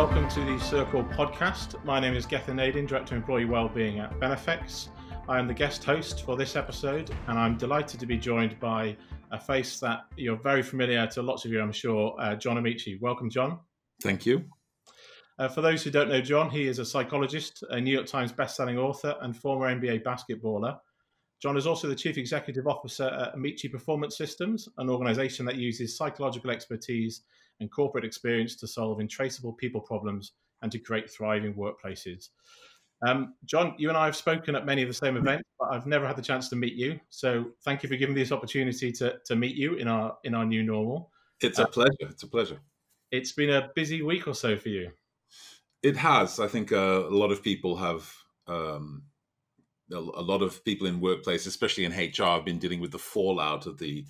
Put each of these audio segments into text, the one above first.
welcome to the Circle podcast. My name is Gethin Nadin, Director of Employee Wellbeing at Benefex. I am the guest host for this episode, and I'm delighted to be joined by a face that you're very familiar to lots of you, I'm sure, uh, John Amaechi. Welcome, John. Thank you. Uh, for those who don't know John, he is a psychologist, a New York Times bestselling author, and former NBA basketballer. John is also the Chief Executive Officer at Amaechi Performance Systems, an organization that uses psychological expertise and corporate experience to solve intraceable people problems and to create thriving workplaces. Um, John, you and I have spoken at many of the same events, but I've never had the chance to meet you. So thank you for giving me this opportunity to, to meet you in our in our new normal. It's a uh, pleasure. It's a pleasure. It's been a busy week or so for you. It has. I think uh, a lot of people have. Um, a lot of people in workplace, especially in HR, have been dealing with the fallout of the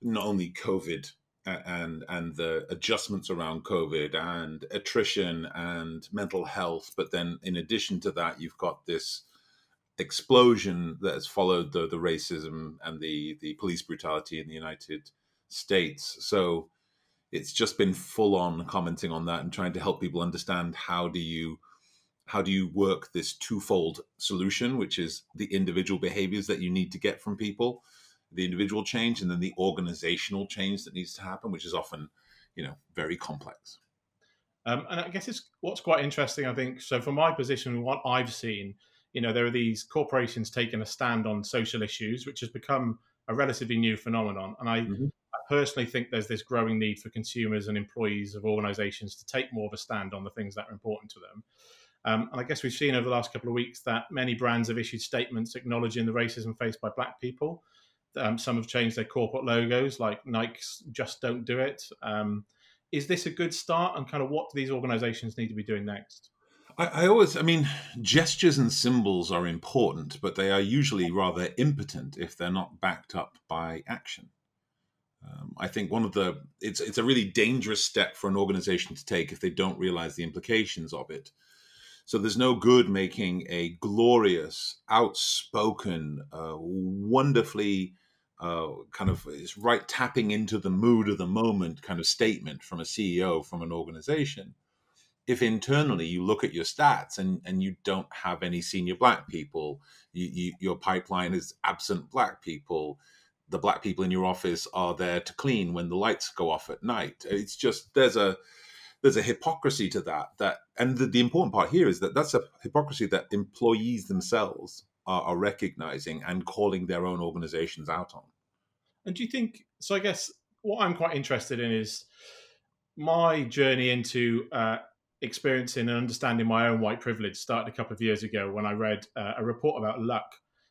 not only COVID and and the adjustments around COVID and attrition and mental health. But then, in addition to that, you've got this explosion that has followed the the racism and the the police brutality in the United States. So it's just been full on commenting on that and trying to help people understand how do you how do you work this twofold solution, which is the individual behaviors that you need to get from people the individual change and then the organizational change that needs to happen, which is often, you know, very complex. Um, and I guess it's what's quite interesting. I think so. From my position, what I've seen, you know, there are these corporations taking a stand on social issues, which has become a relatively new phenomenon. And I, mm-hmm. I personally think there's this growing need for consumers and employees of organizations to take more of a stand on the things that are important to them. Um, and I guess we've seen over the last couple of weeks that many brands have issued statements acknowledging the racism faced by Black people. Um, some have changed their corporate logos, like Nike's Just Don't Do It. Um, is this a good start? And kind of what do these organizations need to be doing next? I, I, always, I mean, gestures and symbols are important, but they are usually rather impotent if they're not backed up by action. Um, I think one of the it's it's a really dangerous step for an organization to take if they don't realize the implications of it. So there's no good making a glorious, outspoken, uh, wonderfully uh, kind of is right tapping into the mood of the moment kind of statement from a CEO from an organization. If internally you look at your stats and, and you don't have any senior black people, you, you, your pipeline is absent black people, the black people in your office are there to clean when the lights go off at night. It's just there's a there's a hypocrisy to that that and the, the important part here is that that's a hypocrisy that employees themselves are, are recognizing and calling their own organizations out on. And do you think so? I guess what I'm quite interested in is my journey into uh, experiencing and understanding my own white privilege started a couple of years ago when I read uh, a report about luck.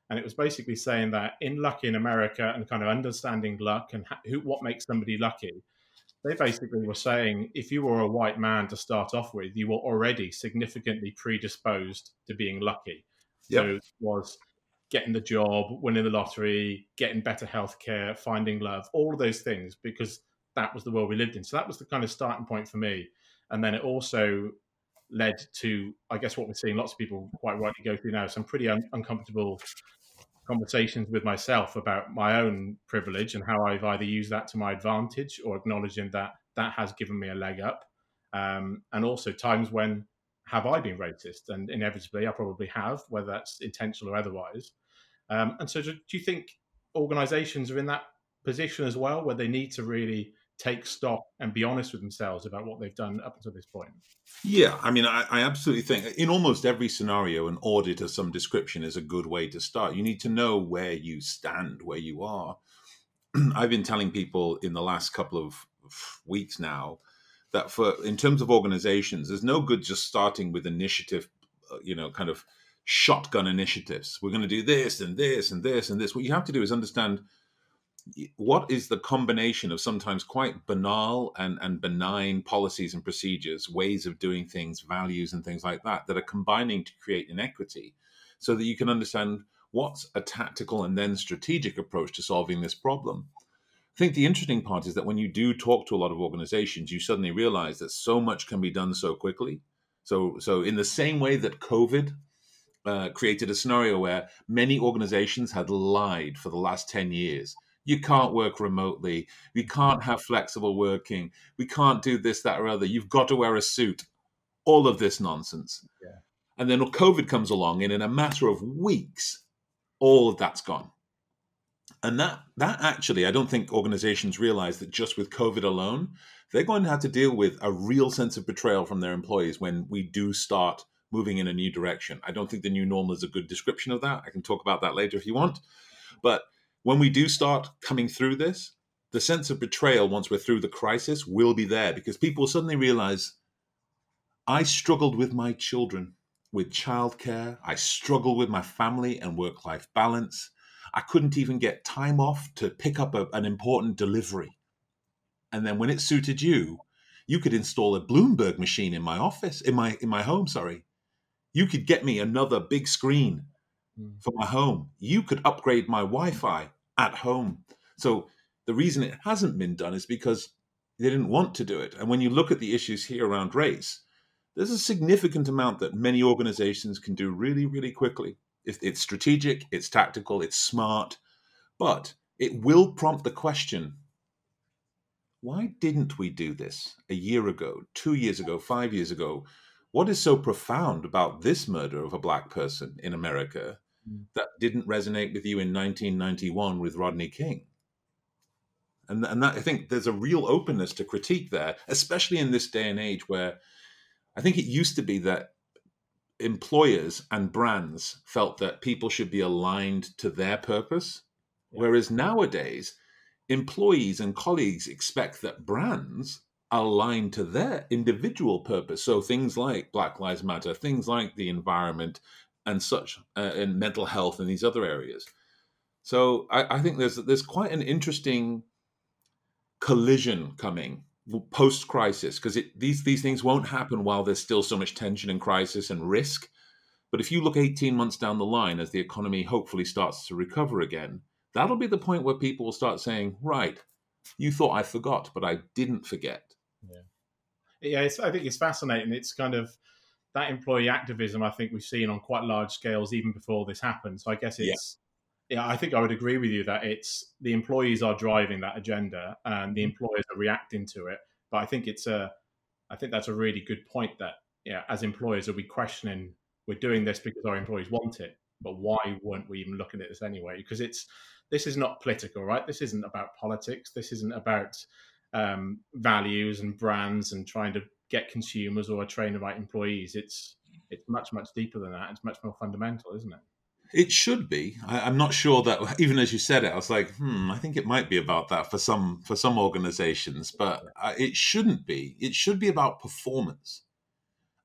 And it was basically saying that in luck in America and kind of understanding luck and who, what makes somebody lucky, they basically were saying if you were a white man to start off with, you were already significantly predisposed to being lucky. Yep. So it was getting the job, winning the lottery, getting better healthcare, finding love, all of those things, because that was the world we lived in. So that was the kind of starting point for me. And then it also led to, I guess, what we're seeing lots of people quite rightly go through now, some pretty un- uncomfortable conversations with myself about my own privilege and how I've either used that to my advantage or acknowledging that that has given me a leg up. Um, and also times when have I been racist? And inevitably, I probably have, whether that's intentional or otherwise. Um, and so, do, do you think organizations are in that position as well, where they need to really take stock and be honest with themselves about what they've done up until this point? Yeah, I mean, I, I, absolutely think in almost every scenario, an audit of some description is a good way to start. You need to know where you stand, where you are. I've been telling people in the last couple of weeks now that for in terms of organizations, there's no good just starting with initiative, uh, you know, kind of shotgun initiatives. We're going to do this and this and this and this. What you have to do is understand what is the combination of sometimes quite banal and, and benign policies and procedures, ways of doing things, values, and things like that, that are combining to create inequity so that you can understand what's a tactical and then strategic approach to solving this problem. I think the interesting part is that when you do talk to a lot of organizations, you suddenly realize that so much can be done so quickly. So, so in the same way that COVID uh, created a scenario where many organizations had lied for the last 10 years. You can't work remotely. We can't have flexible working. We can't do this, that, or other. You've got to wear a suit. all of this nonsense. Yeah. And then COVID comes along, and in a matter of weeks, all of that's gone. And that that actually, I don't think organizations realize that just with COVID alone, they're going to have to deal with a real sense of betrayal from their employees when we do start moving in a new direction. I don't think the new normal is a good description of that. I can talk about that later if you want. But when we do start coming through this, the sense of betrayal once we're through the crisis will be there because people suddenly realize I struggled with my children, with childcare. I struggled with my family and work life balance. I couldn't even get time off to pick up a, an important delivery. And then when it suited you, you could install a Bloomberg machine in my office, in my in my home, sorry. You could get me another big screen Mm. for my home. You could upgrade my Wi-Fi at home. So the reason it hasn't been done is because they didn't want to do it. And when you look at the issues here around race, there's a significant amount that many organizations can do really, really quickly. If it's strategic, it's tactical, it's smart, but it will prompt the question why didn't we do this a year ago, two years ago, five years ago? What is so profound about this murder of a black person in America Mm. that didn't resonate with you in 1991 with Rodney King? And, and that, I think there's a real openness to critique there, especially in this day and age where I think it used to be that employers and brands felt that people should be aligned to their purpose. Whereas nowadays, employees and colleagues expect that brands aligned to their individual purpose. So things like Black Lives Matter, things like the environment and such, uh, and mental health and these other areas. So I, I think there's there's quite an interesting collision coming post crisis because these these things won't happen while there's still so much tension and crisis and risk. But if you look 18 months down the line as the economy hopefully starts to recover again, that'll be the point where people will start saying, "Right, you thought I forgot, but I didn't forget." Yeah, it's, I think it's fascinating. It's kind of that employee activism. I think we've seen on quite large scales even before this happened. So I guess it's yeah. I think I would agree with you that it's the employees are driving that agenda and the mm-hmm. employers are reacting to it. But I think it's a, I think that's a really good point that yeah, as employers, are we questioning we're doing this because our employees want it, but why weren't we even looking at this anyway? Because it's this is not political, right? This isn't about politics. This isn't about um, values and brands and trying to get consumers or train the right employees. It's it's much much deeper than that. It's much more fundamental, isn't it? It should be. I, am not sure that even as you said it, I was like, hmm, I think it might be about that for some for some organizations, but uh, it shouldn't be. It should be about performance.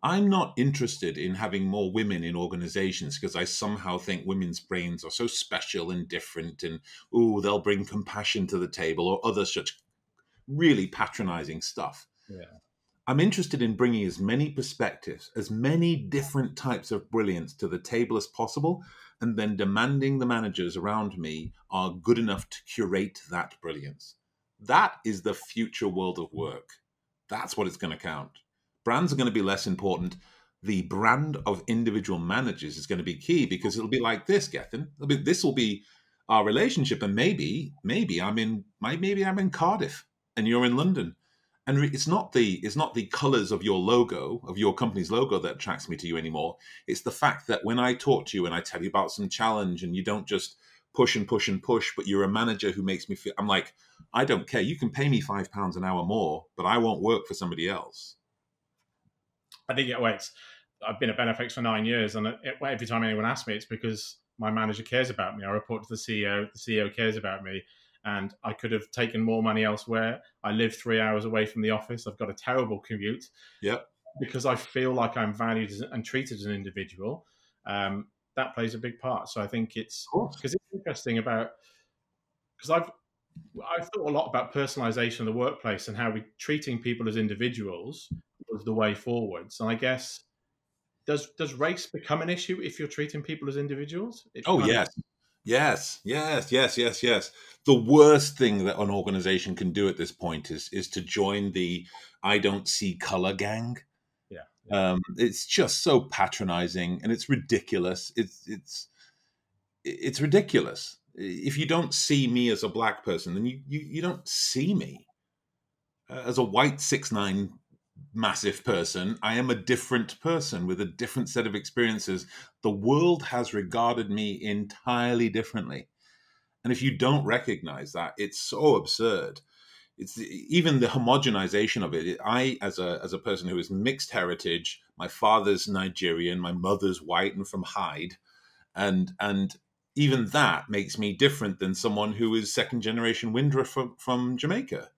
I'm not interested in having more women in organizations because I somehow think women's brains are so special and different, and oh, they'll bring compassion to the table or other such really patronizing stuff. Yeah. I'm interested in bringing as many perspectives, as many different types of brilliance to the table as possible, and then demanding the managers around me are good enough to curate that brilliance. That is the future world of work. That's what it's going to count. Brands are going to be less important. The brand of individual managers is going to be key because it'll be like this, Gethin. Be, this will be our relationship, and maybe, maybe I'm in, maybe I'm in Cardiff and you're in London. And it's not the it's not the colors of your logo of your company's logo that attracts me to you anymore. It's the fact that when i talk to you and i tell you about some challenge and you don't just push and push and push but you're a manager who makes me feel i'm like i don't care. You can pay me five pounds an hour more but i won't work for somebody else. I think it waits i've been at Benefex for nine years and it, every time anyone asks me it's because my manager cares about me. I report to the ceo the ceo cares about me and I could have taken more money elsewhere. I live three hours away from the office. I've got a terrible commute. Yep. Because I feel like I'm valued and treated as an individual. Um, that plays a big part. So I think it's because it's interesting about because I've I've thought a lot about personalization of the workplace and how we treating people as individuals was the way forwards. And I guess does does race become an issue if you're treating people as individuals? It oh yes. Of, Yes, yes, yes, yes, yes. The worst thing that an organization can do at this point is is to join the I don't see color gang. Yeah. Um, it's just so patronizing and it's ridiculous. It's it's it's ridiculous. If you don't see me as a black person, then you you, you don't see me. As a white six nine massive person. I am a different person with a different set of experiences. The world has regarded me entirely differently. And if you don't recognize that, it's so absurd. It's even the homogenization of it. I, as a as a person who is mixed heritage, my father's Nigerian, my mother's white and from Hyde, and and even that makes me different than someone who is second generation Windrush from, from Jamaica.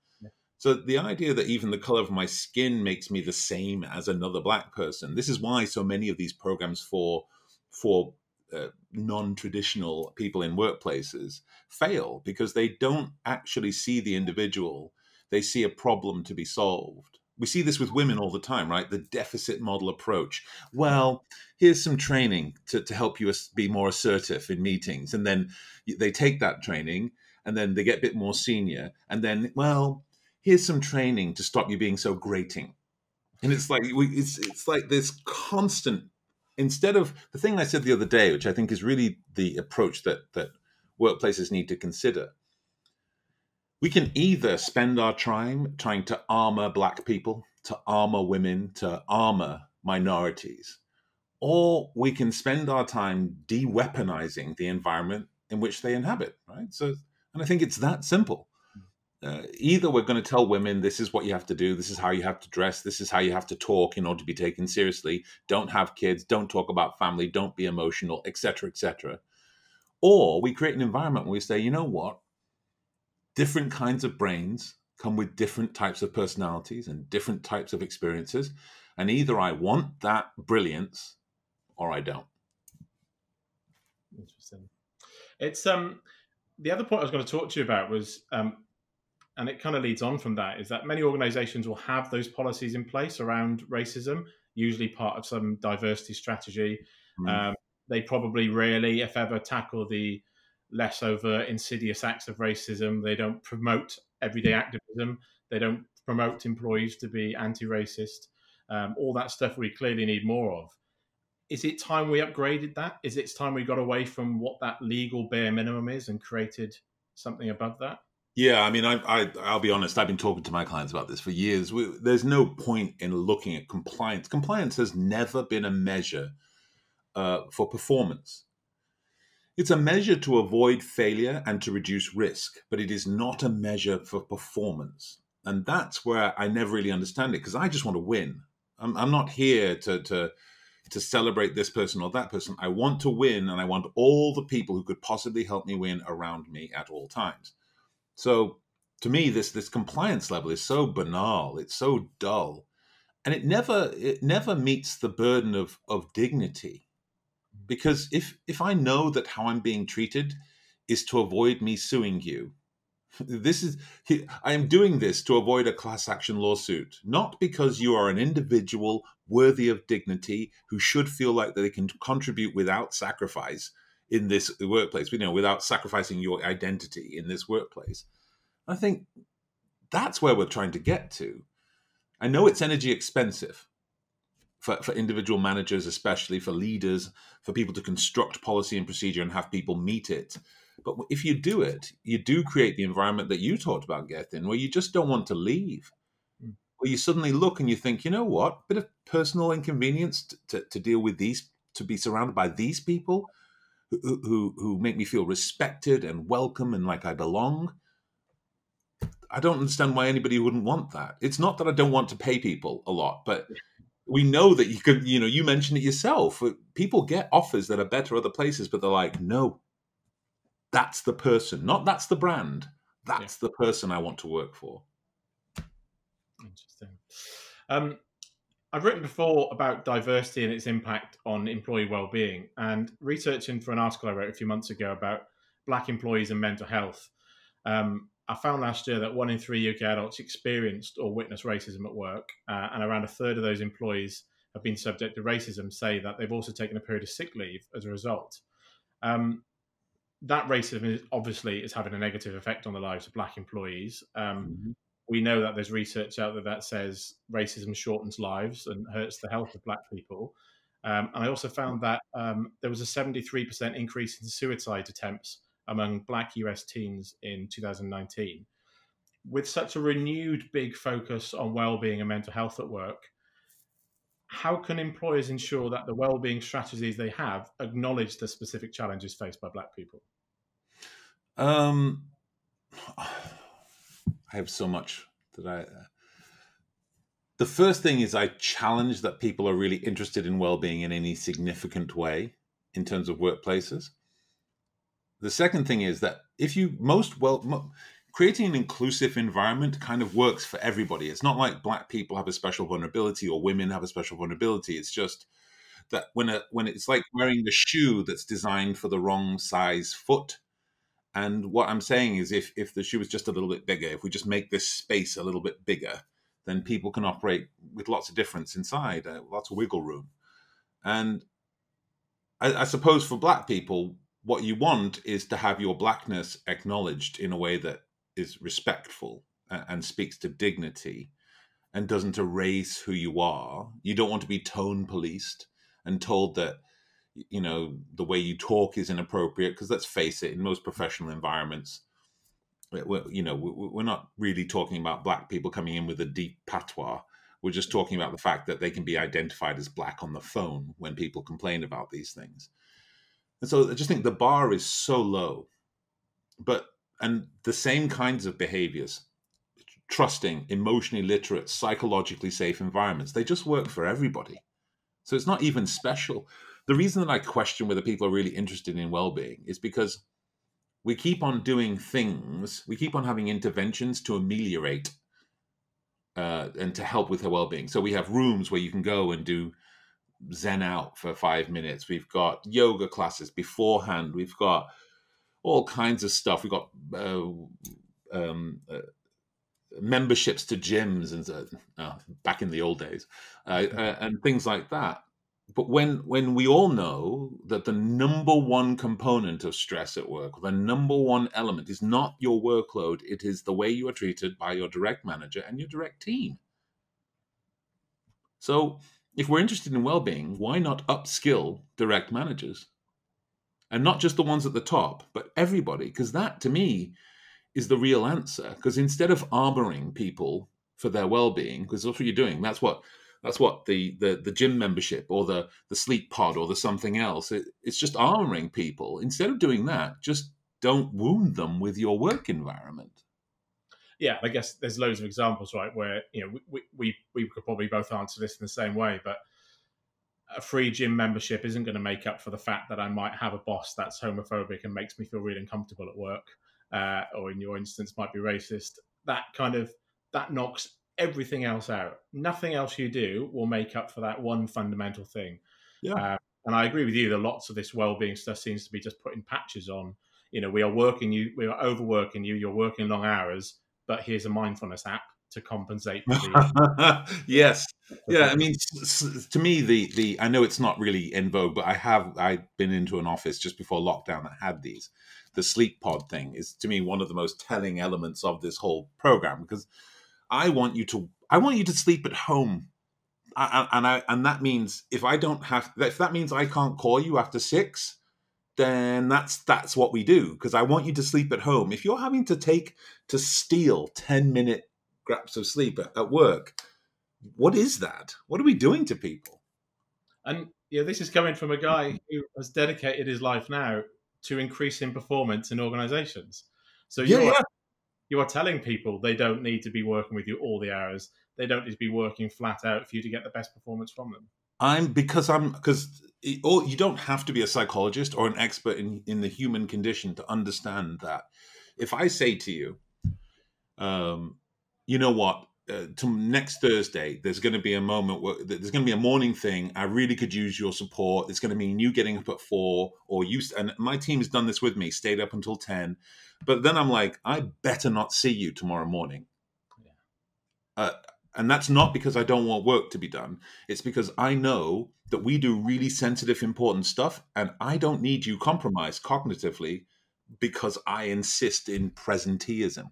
So the idea that even the color of my skin makes me the same as another black person. This is why so many of these programs for for uh, non-traditional people in workplaces fail because they don't actually see the individual. They see a problem to be solved. We see this with women all the time, right? The deficit model approach. Well, here's some training to, to help you be more assertive in meetings. And then they take that training and then they get a bit more senior. And then, well, here's some training to stop you being so grating. And it's like we, it's it's like this constant. Instead of the thing I said the other day, which I think is really the approach that that workplaces need to consider. We can either spend our time trying to armor black people, to armor women, to armor minorities, or we can spend our time de-weaponizing the environment in which they inhabit. Right. So, and I think it's that simple uh, either we're going to tell women this is what you have to do, this is how you have to dress, this is how you have to talk in order to be taken seriously. Don't have kids, don't talk about family, don't be emotional, etc., etc. Or we create an environment where we say, you know what, different kinds of brains come with different types of personalities and different types of experiences, and either I want that brilliance or I don't. Interesting. It's um the other point I was going to talk to you about was um, and it kind of leads on from that is that many organizations will have those policies in place around racism usually part of some diversity strategy. Mm. um, they probably rarely if ever tackle the less overt insidious acts of racism. They don't promote everyday activism. They don't promote employees to be anti-racist. Um, all that stuff we clearly need more of. Is it time we upgraded that? Is it time we got away from what that legal bare minimum is and created something above that yeah, I mean, I, I I'll be honest. I've been talking to my clients about this for years. We, there's no point in looking at compliance. Compliance has never been a measure uh, for performance. It's a measure to avoid failure and to reduce risk, but it is not a measure for performance. And that's where I never really understand it because I just want to win. I'm, I'm not here to to to celebrate this person or that person. I want to win, and I want all the people who could possibly help me win around me at all times. So to me, this this compliance level is so banal. It's so dull, and it never it never meets the burden of of dignity. Because if if I know that how I'm being treated is to avoid me suing you, this is I am doing this to avoid a class action lawsuit, not because you are an individual worthy of dignity who should feel like they can contribute without sacrifice in this workplace, you know, without sacrificing your identity in this workplace. I think that's where we're trying to get to. I know it's energy expensive for, for individual managers, especially for leaders, for people to construct policy and procedure and have people meet it. But if you do it, you do create the environment that you talked about, Gethin, where you just don't want to leave. Mm. Where you suddenly look and you think, you know what, bit of personal inconvenience to, to, to deal with these, to be surrounded by these people who, who, who make me feel respected and welcome and like I belong. I don't understand why anybody wouldn't want that. It's not that I don't want to pay people a lot, but we know that you could, you know, you mentioned it yourself. People get offers that are better other places, but they're like, no, that's the person, not that's the brand. That's yeah. the person I want to work for. Interesting. Um, I've written before about diversity and its impact on employee well-being, and researching for an article I wrote a few months ago about black employees and mental health. Um, I found last year that one in three UK adults experienced or witnessed racism at work, uh, and around a third of those employees have been subject to racism say that they've also taken a period of sick leave as a result. Um, that racism is obviously is having a negative effect on the lives of black employees. Um, mm-hmm we know that there's research out there that says racism shortens lives and hurts the health of black people. Um, and I also found that um, there was a 73% increase in suicide attempts among black US teens in 2019. with such a renewed big focus on well-being and mental health at work, how can employers ensure that the well-being strategies they have acknowledge the specific challenges faced by Black people? Um, I have so much that I. Uh, the first thing is I challenge that people are really interested in well-being in any significant way in terms of workplaces. The second thing is that if you most well creating an inclusive environment kind of works for everybody. It's not like black people have a special vulnerability or women have a special vulnerability. It's just that when a when it's like wearing the shoe that's designed for the wrong size foot. And what I'm saying is if if the shoe is just a little bit bigger, if we just make this space a little bit bigger, then people can operate with lots of difference inside, uh, lots of wiggle room. And I, I suppose for black people, what you want is to have your blackness acknowledged in a way that is respectful and speaks to dignity and doesn't erase who you are. You don't want to be tone policed and told that you know the way you talk is inappropriate because let's face it in most professional environments we're, you know we're not really talking about black people coming in with a deep patois. We're just talking about the fact that they can be identified as black on the phone when people complain about these things. And so i just think the bar is so low. But and the same kinds of behaviors trusting emotionally literate psychologically safe environments they just work for everybody. So it's not even special the reason that i question whether people are really interested in well-being is because we keep on doing things we keep on having interventions to ameliorate uh, and to help with her well-being so we have rooms where you can go and do zen out for five minutes we've got yoga classes beforehand we've got all kinds of stuff. We've got uh, um, uh, memberships to gyms and uh, back in the old days, uh, uh, and things like that. But when when we all know that the number one component of stress at work, the number one element, is not your workload; it is the way you are treated by your direct manager and your direct team. So, if we're interested in well-being, why not upskill direct managers? and not just the ones at the top, but everybody, because that to me is the real answer. Because instead of armoring people for their well-being, because that's what you're doing. That's what that's what the the, the gym membership or the the sleep pod or the something else. It, it's just armoring people. Instead of doing that, just don't wound them with your work environment. Yeah, I guess there's loads of examples, right, where you know we we we could probably both answer this in the same way, but a free gym membership isn't going to make up for the fact that I might have a boss that's homophobic and makes me feel really uncomfortable at work, uh, or in your instance, might be racist. That kind of that knocks everything else out. Nothing else you do will make up for that one fundamental thing. Yeah. Uh, and I agree with you that lots of this well-being stuff seems to be just putting patches on. You know, we are working you, we are overworking you. You're working long hours, but here's a mindfulness app to compensate for the yes yeah i mean to me the the i know it's not really in vogue but i have i've been into an office just before lockdown that had these the sleep pod thing is to me one of the most telling elements of this whole program because i want you to i want you to sleep at home and i and that means if i don't have if that means i can't call you after six then that's that's what we do because I want you to sleep at home. If you're having to take to steal 10 minute scraps of sleep at, at work. What is that? What are we doing to people? And yeah, this is coming from a guy who has dedicated his life now to increasing performance in organizations. So you, yeah, yeah. You are telling people they don't need to be working with you all the hours. They don't need to be working flat out for you to get the best performance from them. I'm because I'm because oh, you don't have to be a psychologist or an expert in in the human condition to understand that. If I say to you, um, you know what? Uh, to next Thursday, there's going to be a moment where there's going to be a morning thing. I really could use your support. It's going to mean you getting up at four, or you and my team has done this with me, stayed up until ten. But then I'm like, I better not see you tomorrow morning. Yeah. Uh, and that's not because I don't want work to be done. It's because I know that we do really sensitive, important stuff, and I don't need you compromised cognitively because I insist in presenteeism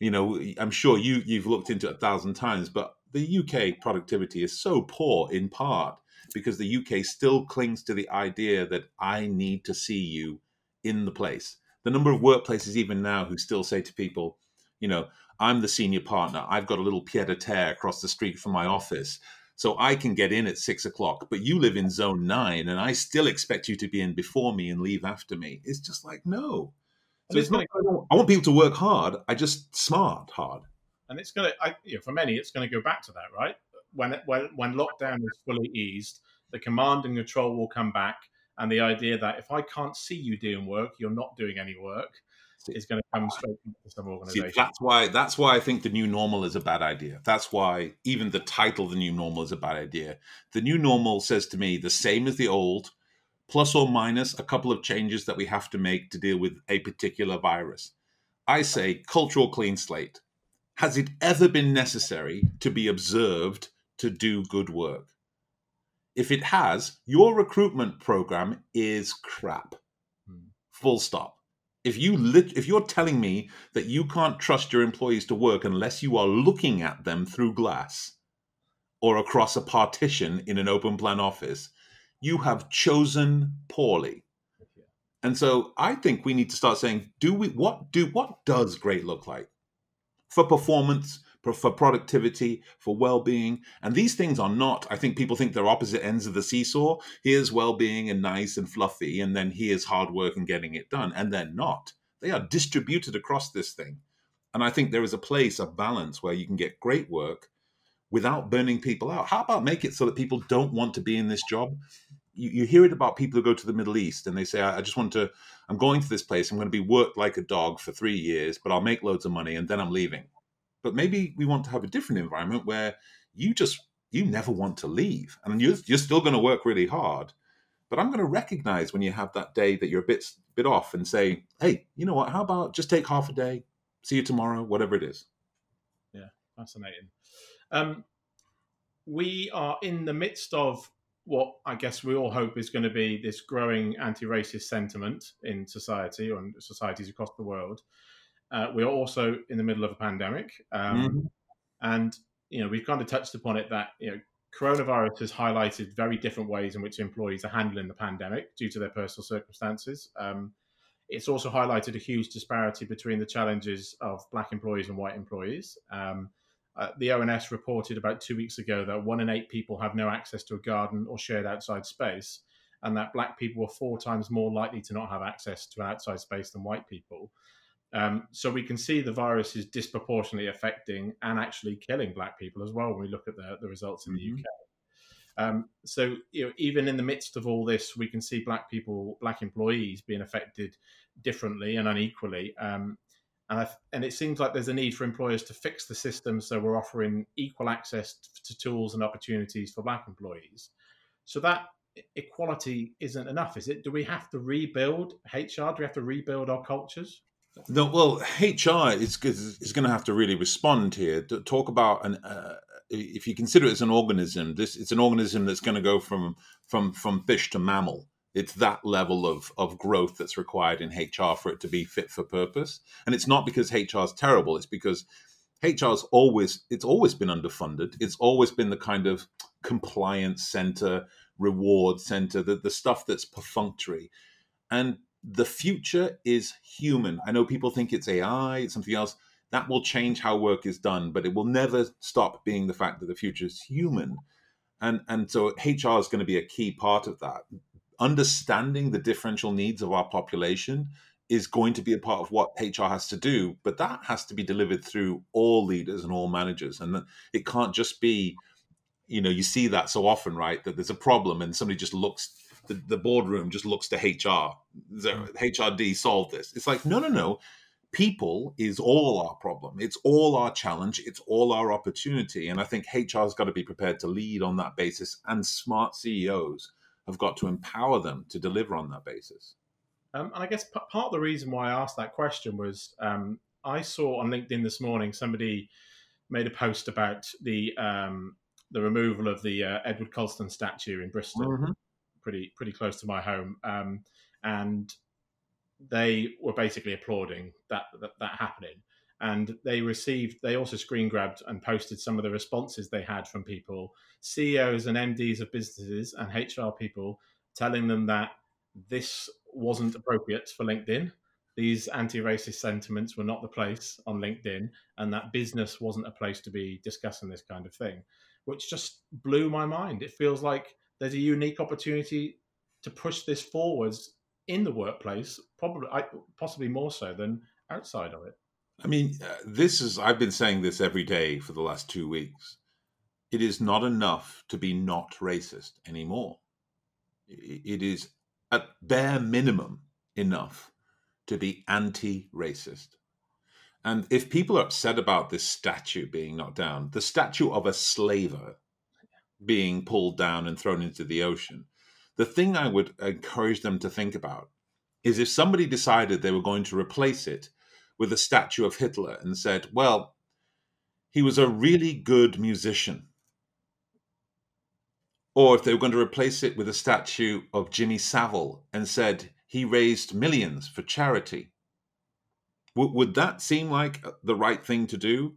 you know i'm sure you you've looked into it a thousand times but the uk productivity is so poor in part because the uk still clings to the idea that i need to see you in the place the number of workplaces even now who still say to people you know I'm the senior partner. I've got a little pied a terre across the street from my office. So I can get in at six o'clock, but you live in zone nine and I still expect you to be in before me and leave after me. It's just like, no. So it's not, I want people to work hard. I just smart hard. And it's going to, you know, for many, it's going to go back to that, right? When, when, when lockdown is fully eased, the command and control will come back. And the idea that if I can't see you doing work, you're not doing any work is going to come straight to some organization. See, that's why that's why I think the new normal is a bad idea. That's why even the title the new normal is a bad idea. The new normal says to me the same as the old, plus or minus a couple of changes that we have to make to deal with a particular virus. I say cultural clean slate. Has it ever been necessary to be observed to do good work? If it has, your recruitment program is crap. Hmm. Full stop if you lit, if you're telling me that you can't trust your employees to work unless you are looking at them through glass or across a partition in an open plan office, you have chosen poorly. And so I think we need to start saying, do we what do what does great look like? For performance, for productivity, for well-being. And these things are not, I think people think they're opposite ends of the seesaw. Here's well-being and nice and fluffy, and then here's hard work and getting it done. And they're not. They are distributed across this thing. And I think there is a place, a balance where you can get great work without burning people out. How about make it so that people don't want to be in this job? You, you hear it about people who go to the Middle East and they say, I, I just want to, I'm going to this place, I'm going to be worked like a dog for three years, but I'll make loads of money and then I'm leaving. But maybe we want to have a different environment where you just you never want to leave. And you're, you're still going to work really hard. But i'm going to recognize when you have that day that you're a bit bit off and say hey you know what? How about just take half a day see you tomorrow whatever it is. Yeah fascinating um, we are in the midst of what I guess we all hope is going to be this growing anti-racist sentiment in society or in societies across the world. Uh, we are also in the middle of a pandemic, um, mm-hmm. and you know we've kind of touched upon it that you know coronavirus has highlighted very different ways in which employees are handling the pandemic due to their personal circumstances. Um, it's also highlighted a huge disparity between the challenges of black employees and white employees. Um, uh, the ONS reported about two weeks ago that one in eight people have no access to a garden or shared outside space, and that black people were four times more likely to not have access to an outside space than white people. Um, so we can see the virus is disproportionately affecting and actually killing black people as well when we look at the, the results in mm-hmm. the UK. Um, so you know, even in the midst of all this, we can see black people, black employees being affected differently and unequally. Um, and, and it seems like there's a need for employers to fix the system so we're offering equal access to tools and opportunities for black employees. So that equality isn't enough, is it? Do we have to rebuild HR? Do we have to rebuild our cultures? No, well, HR is is going to have to really respond here. To talk about an uh, if you consider it as an organism, this it's an organism that's going to go from from from fish to mammal. It's that level of of growth that's required in HR for it to be fit for purpose. And it's not because HR is terrible. It's because HR's always it's always been underfunded. It's always been the kind of compliance center, reward center, the, the stuff that's perfunctory. And the future is human. I know people think it's AI, it's something else. That will change how work is done, but it will never stop being the fact that the future is human. And and so HR is going to be a key part of that. Understanding the differential needs of our population is going to be a part of what HR has to do, but that has to be delivered through all leaders and all managers. And it can't just be, you know, you see that so often, right? That there's a problem and somebody just looks the, the boardroom just looks to HR. The mm. HRD solve this. It's like, no, no, no. People is all our problem. It's all our challenge. It's all our opportunity. And I think HR has got to be prepared to lead on that basis. And smart CEOs have got to empower them to deliver on that basis. Um, and I guess p- part of the reason why I asked that question was um, I saw on LinkedIn this morning somebody made a post about the um, the removal of the uh, Edward Colston statue in Bristol. Mm-hmm pretty pretty close to my home, um, and they were basically applauding that, that that happening. And they received, they also screen grabbed and posted some of the responses they had from people, CEOs and MDs of businesses and HR people, telling them that this wasn't appropriate for LinkedIn these anti-racist sentiments were not the place on LinkedIn, and that business wasn't a place to be discussing this kind of thing, which just blew my mind. It feels like there's a unique opportunity to push this forwards in the workplace, probably possibly more so than outside of it. I mean, uh, this is I've been saying this every day for the last 2 weeks. It is not enough to be not racist anymore. It is at bare minimum enough to be anti-racist. And if people are upset about this statue being knocked down, the statue of a slaver being pulled down and thrown into the ocean, the thing I would encourage them to think about is if somebody decided they were going to replace it with a statue of Hitler and said, well, he was a really good musician. Or if they were going to replace it with a statue of Jimmy Savile and said he raised millions for charity. W- would that seem like the right thing to do?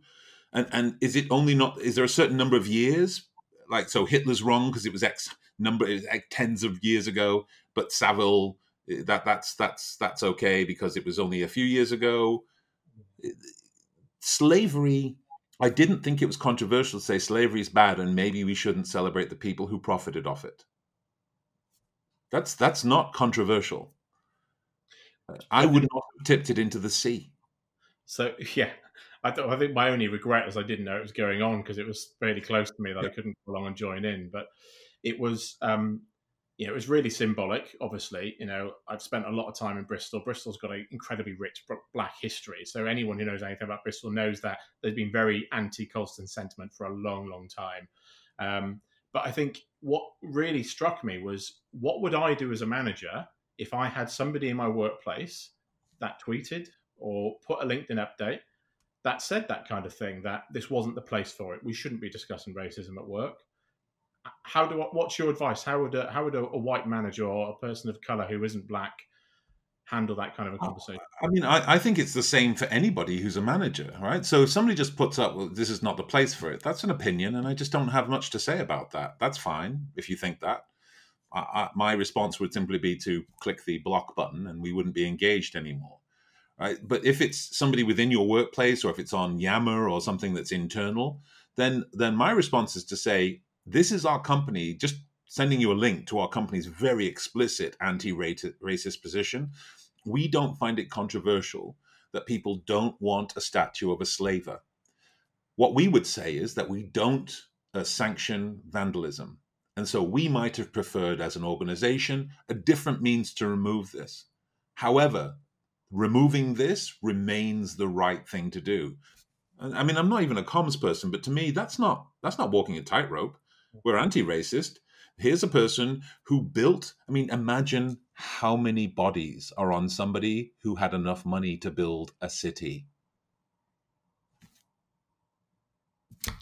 And and is it only not? Is there a certain number of years? Like so, Hitler's wrong because it was X number like tens of years ago, but Savile eh, that that's that's that's okay because it was only a few years ago. Slavery, I didn't think it was controversial to say slavery is bad and maybe we shouldn't celebrate the people who profited off it. That's that's not controversial. I would not have tipped it into the sea. So yeah, I, th- I think my only regret was I didn't know it was going on because it was fairly close to me that yeah. I couldn't go along and join in. But it was um, you know, it was really symbolic. Obviously, you know, I've spent a lot of time in Bristol. Bristol's got an incredibly rich black history. So anyone who knows anything about Bristol knows that there's been very anti-Colston sentiment for a long, long time. Um, but I think what really struck me was what would I do as a manager if I had somebody in my workplace that tweeted or put a LinkedIn update that said that kind of thing that this wasn't the place for it. We shouldn't be discussing racism at work how do what's your advice? How would a, how would a, a white manager or a person of color who isn't black handle that kind of a conversation? I mean, I, I, think it's the same for anybody who's a manager, right? So if somebody just puts up, well, this is not the place for it, that's an opinion, and I just don't have much to say about that. That's fine if you think that. I, I, my response would simply be to click the block button, and we wouldn't be engaged anymore. Right? But if it's somebody within your workplace, or if it's on Yammer or something that's internal, then then my response is to say, this is our company, just sending you a link to our company's very explicit anti racist position. We don't find it controversial that people don't want a statue of a slaver. What we would say is that we don't uh, sanction vandalism. And so we might have preferred, as an organization, a different means to remove this. However, removing this remains the right thing to do. I mean, I'm not even a comms person, but to me, that's not that's not walking a tightrope. We're anti-racist. Here's a person who built. I mean, imagine how many bodies are on somebody who had enough money to build a city.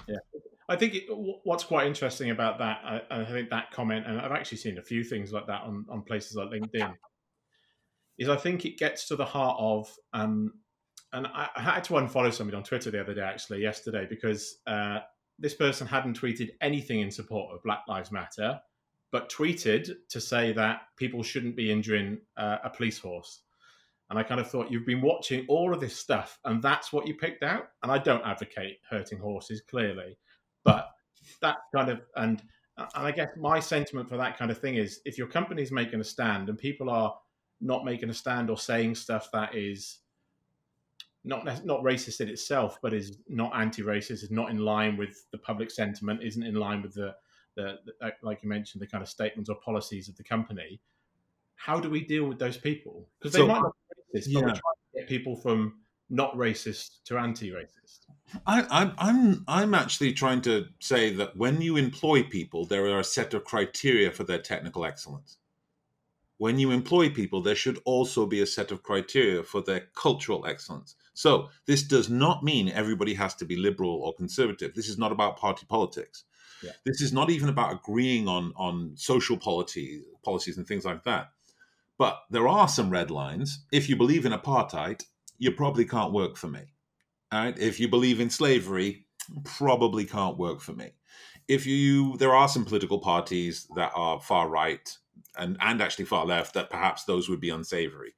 Yeah. I think it, what's quite interesting about that, I, I, think that comment, and I've actually seen a few things like that on, on places like LinkedIn, is I think it gets to the heart of, um, and I, I, had to unfollow somebody on Twitter the other day, actually, yesterday, because uh, this person hadn't tweeted anything in support of Black Lives Matter, but tweeted to say that people shouldn't be injuring uh, a police horse. And I kind of thought you've been watching all of this stuff, and that's what you picked out. And I don't advocate hurting horses, clearly, but that kind of and and I guess my sentiment for that kind of thing is if your company's making a stand and people are not making a stand or saying stuff that is not not racist in itself, but is not anti-racist, is not in line with the public sentiment, isn't in line with the, the, the uh, like you mentioned, the kind of statements or policies of the company. How do we deal with those people? Because they so, might not be racist, yeah. but we're trying to get people from not racist to anti-racist. I, I'm I'm I'm actually trying to say that when you employ people, there are a set of criteria for their technical excellence when you employ people, there should also be a set of criteria for their cultural excellence. So, this does not mean everybody has to be liberal or conservative. This is not about party politics. Yeah. This is not even about agreeing on, on social policy, policies and things like that. But there are some red lines. If you believe in apartheid, you probably can't work for me. Right? If you believe in slavery, probably can't work for me. If you, there are some political parties that are far right and and actually far left that perhaps those would be unsavory.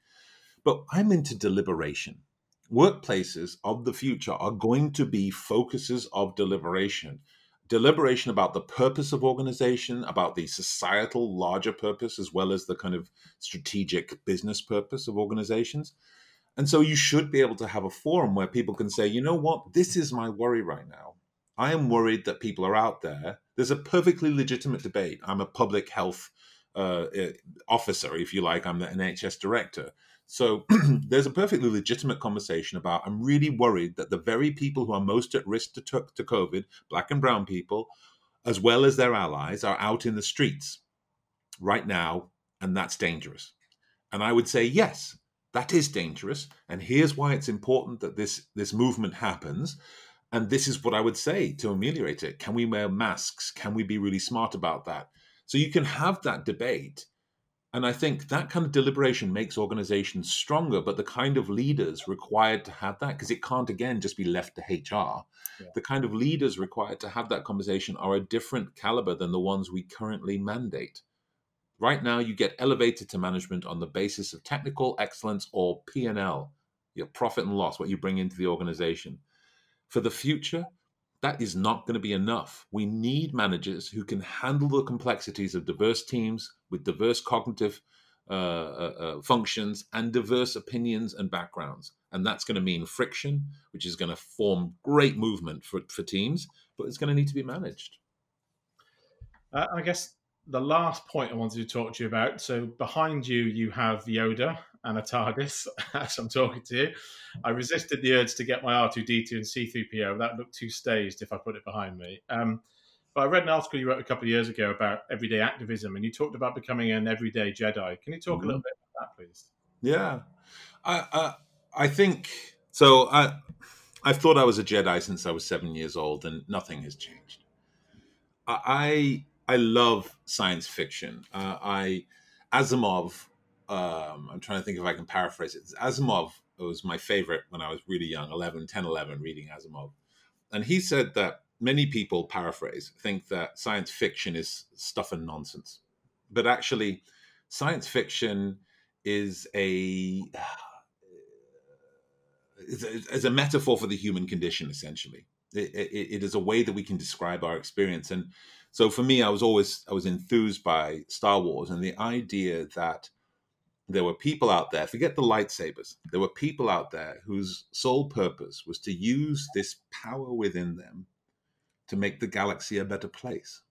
but I'm into deliberation. Workplaces of the future are going to be focuses of deliberation. Deliberation about the purpose of organization, about the societal larger purpose, as well as the kind of strategic business purpose of organizations. And so you should be able to have a forum where people can say, you know what, this is my worry right now. I am worried that people are out there. There's a perfectly legitimate debate. I'm a public health uh, eh, officer, if you like. I'm the NHS director. So there's a perfectly legitimate conversation about I'm really worried that the very people who are most at risk to, to COVID, black and brown people, as well as their allies, are out in the streets right now, and that's dangerous. And I would say, yes, that is dangerous. And here's why it's important that this, this movement happens. And this is what I would say to ameliorate it. Can we wear masks? Can we be really smart about that? So you can have that debate. And I think that kind of deliberation makes organizations stronger, but the kind of leaders required to have that, because it can't again just be left to HR, yeah. the kind of leaders required to have that conversation are a different caliber than the ones we currently mandate. Right now, you get elevated to management on the basis of technical excellence or P&L, your profit and loss, what you bring into the organization. For the future, that is not going to be enough. We need managers who can handle the complexities of diverse teams with diverse cognitive uh, uh, uh, functions and diverse opinions and backgrounds. And that's going to mean friction, which is going to form great movement for, for teams, but it's going to need to be managed. Uh, I guess the last point I wanted to talk to you about. So behind you, you have Yoda and a TARDIS as I'm talking to you. I resisted the urge to get my R2D2 and C3PO. That looked too staged if I put it behind me. Um, but I read an article you wrote a couple of years ago about everyday activism, and you talked about becoming an everyday Jedi. Can you talk mm-hmm. a little bit about that, please? Yeah, I I, I think so. I I've thought I was a Jedi since I was seven years old, and nothing has changed. I I love science fiction. Uh, I Asimov. Um, I'm trying to think if I can paraphrase it. Asimov was my favorite when I was really young, 11, 10, 11, reading Asimov. And he said that many people, paraphrase, think that science fiction is stuff and nonsense. But actually, science fiction is a is a metaphor for the human condition essentially it, it, it is a way that we can describe our experience and so for me, I was always I was enthused by Star Wars and the idea that there were people out there, forget the lightsabers, there were people out there whose sole purpose was to use this power within them to make the galaxy a better place.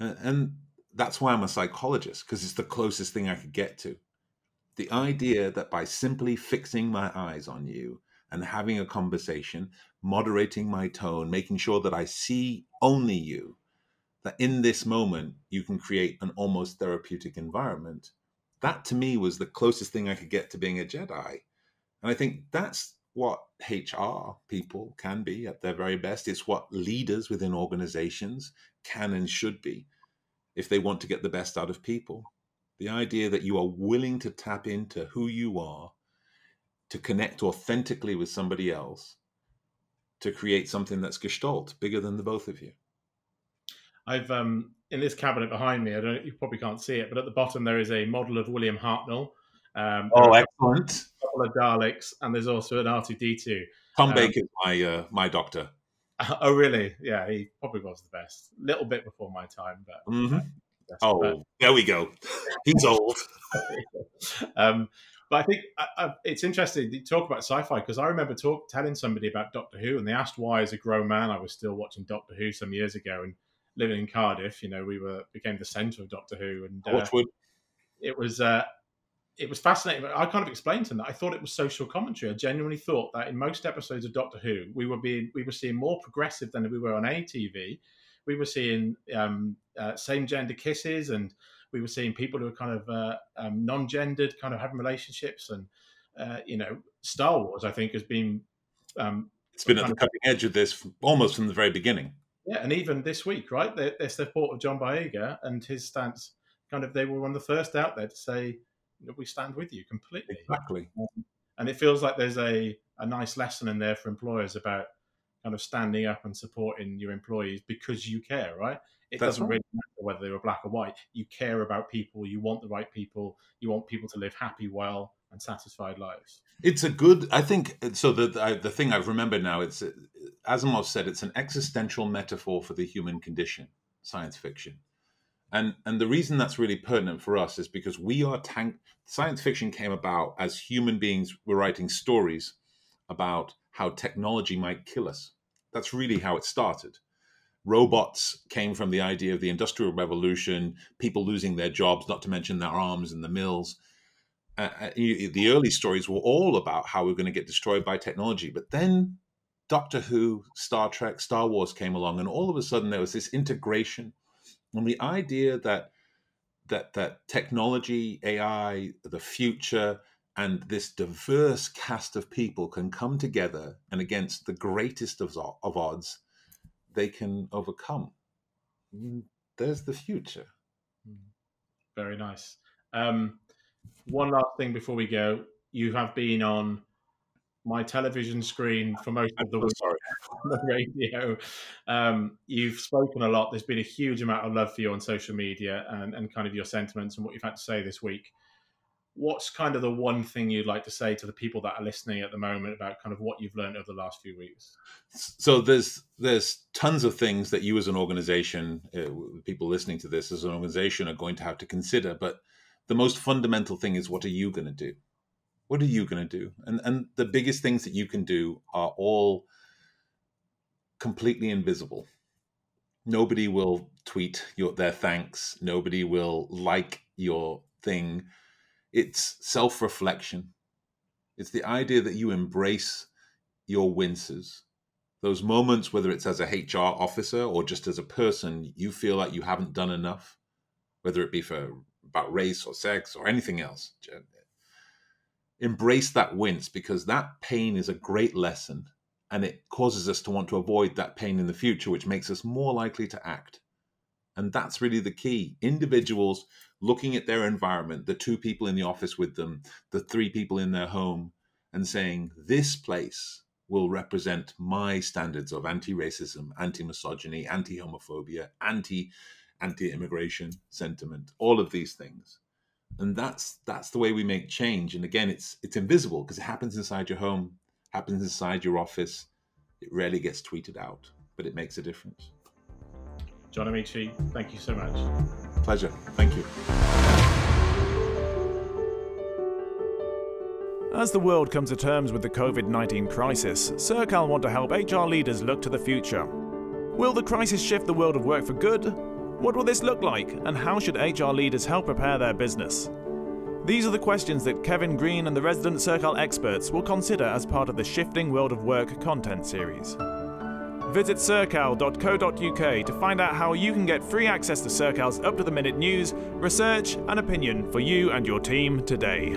And that's why I'm a psychologist, because it's the closest thing I could get to. The idea that by simply fixing my eyes on you and having a conversation, moderating my tone, making sure that I see only you, that in this moment you can create an almost therapeutic environment. That to me was the closest thing I could get to being a Jedi. And I think that's what HR people can be at their very best. It's what leaders within organizations can and should be if they want to get the best out of people. The idea that you are willing to tap into who you are, to connect authentically with somebody else, to create something that's gestalt, bigger than the both of you. I've um, in this cabinet behind me. I don't. You probably can't see it, but at the bottom there is a model of William Hartnell. Um, oh, excellent! A couple of Daleks, and there's also an R two D two. Tom um, Baker is my uh, my doctor. Oh, really? Yeah, he probably was the best. A little bit before my time, but. Mm-hmm. oh, but... there we go. He's old. um, but I think I, I, it's interesting to talk about sci-fi because I remember talk, telling somebody about Doctor Who, and they asked why, as a grown man, I was still watching Doctor Who some years ago, and living in Cardiff, you know, we were became the centre of Doctor Who, and uh, it was uh, it was fascinating. I kind of explained to them that I thought it was social commentary. I genuinely thought that in most episodes of Doctor Who, we were being we were seeing more progressive than we were on ATV. We were seeing um, uh, same gender kisses, and we were seeing people who were kind of uh, um, non-gendered, kind of having relationships, and uh, you know, Star Wars. I think has been um, it's been at the cutting edge of this almost from the very beginning. Yeah, and even this week, right? There's the support of John Boyega and his stance. Kind of, they were one of the first out there to say, "We stand with you completely." Exactly. Um, and it feels like there's a a nice lesson in there for employers about kind of standing up and supporting your employees because you care, right? It That's doesn't right. really matter whether they were black or white. You care about people. You want the right people. You want people to live happy, well, and satisfied lives. It's a good. I think so. The the, the thing I've remembered now. It's Asimov said it's an existential metaphor for the human condition. Science fiction, and and the reason that's really pertinent for us is because we are tank. Science fiction came about as human beings were writing stories about how technology might kill us. That's really how it started. Robots came from the idea of the Industrial Revolution, people losing their jobs, not to mention their arms in the mills uh, uh the early stories were all about how we are going to get destroyed by technology. But then Doctor Who, Star Trek, Star Wars came along, and all of a sudden there was this integration, and the idea that that that technology, AI, the future, and this diverse cast of people can come together, and against the greatest of, of odds, they can overcome. Mm, there's the future. Very nice. Um, one last thing before we go. You have been on my television screen for most of the week on the radio. Um, you've spoken a lot. There's been a huge amount of love for you on social media and, and kind of your sentiments and what you've had to say this week. What's kind of the one thing you'd like to say to the people that are listening at the moment about kind of what you've learned over the last few weeks? So there's there's tons of things that you as an organization, uh, people listening to this as an organization, are going to have to consider, but the most fundamental thing is what are you going to do? What are you going to do? And and the biggest things that you can do are all completely invisible. Nobody will tweet your their thanks. Nobody will like your thing. It's self-reflection. It's the idea that you embrace your winces. Those moments, whether it's as a HR officer or just as a person, you feel like you haven't done enough, whether it be for about race or sex or anything else. Embrace that wince because that pain is a great lesson and it causes us to want to avoid that pain in the future, which makes us more likely to act. And that's really the key. Individuals looking at their environment, the two people in the office with them, the three people in their home, and saying, This place will represent my standards of anti racism, anti misogyny, anti homophobia, anti anti-immigration sentiment, all of these things. And that's that's the way we make change. And again, it's it's invisible because it happens inside your home, happens inside your office. It rarely gets tweeted out, but it makes a difference. John Amaechi, thank you so much. Pleasure. Thank you. As the world comes to terms with the COVID 19 crisis, Sercal want to help HR leaders look to the future. Will the crisis shift the world of work for good, what will this look like, and how should HR leaders help prepare their business? These are the questions that Kevin Green and the resident Sercal experts will consider as part of the Shifting World of Work content series. Visit sercal.co.uk to find out how you can get free access to Sercal's up to the minute news, research, and opinion for you and your team today.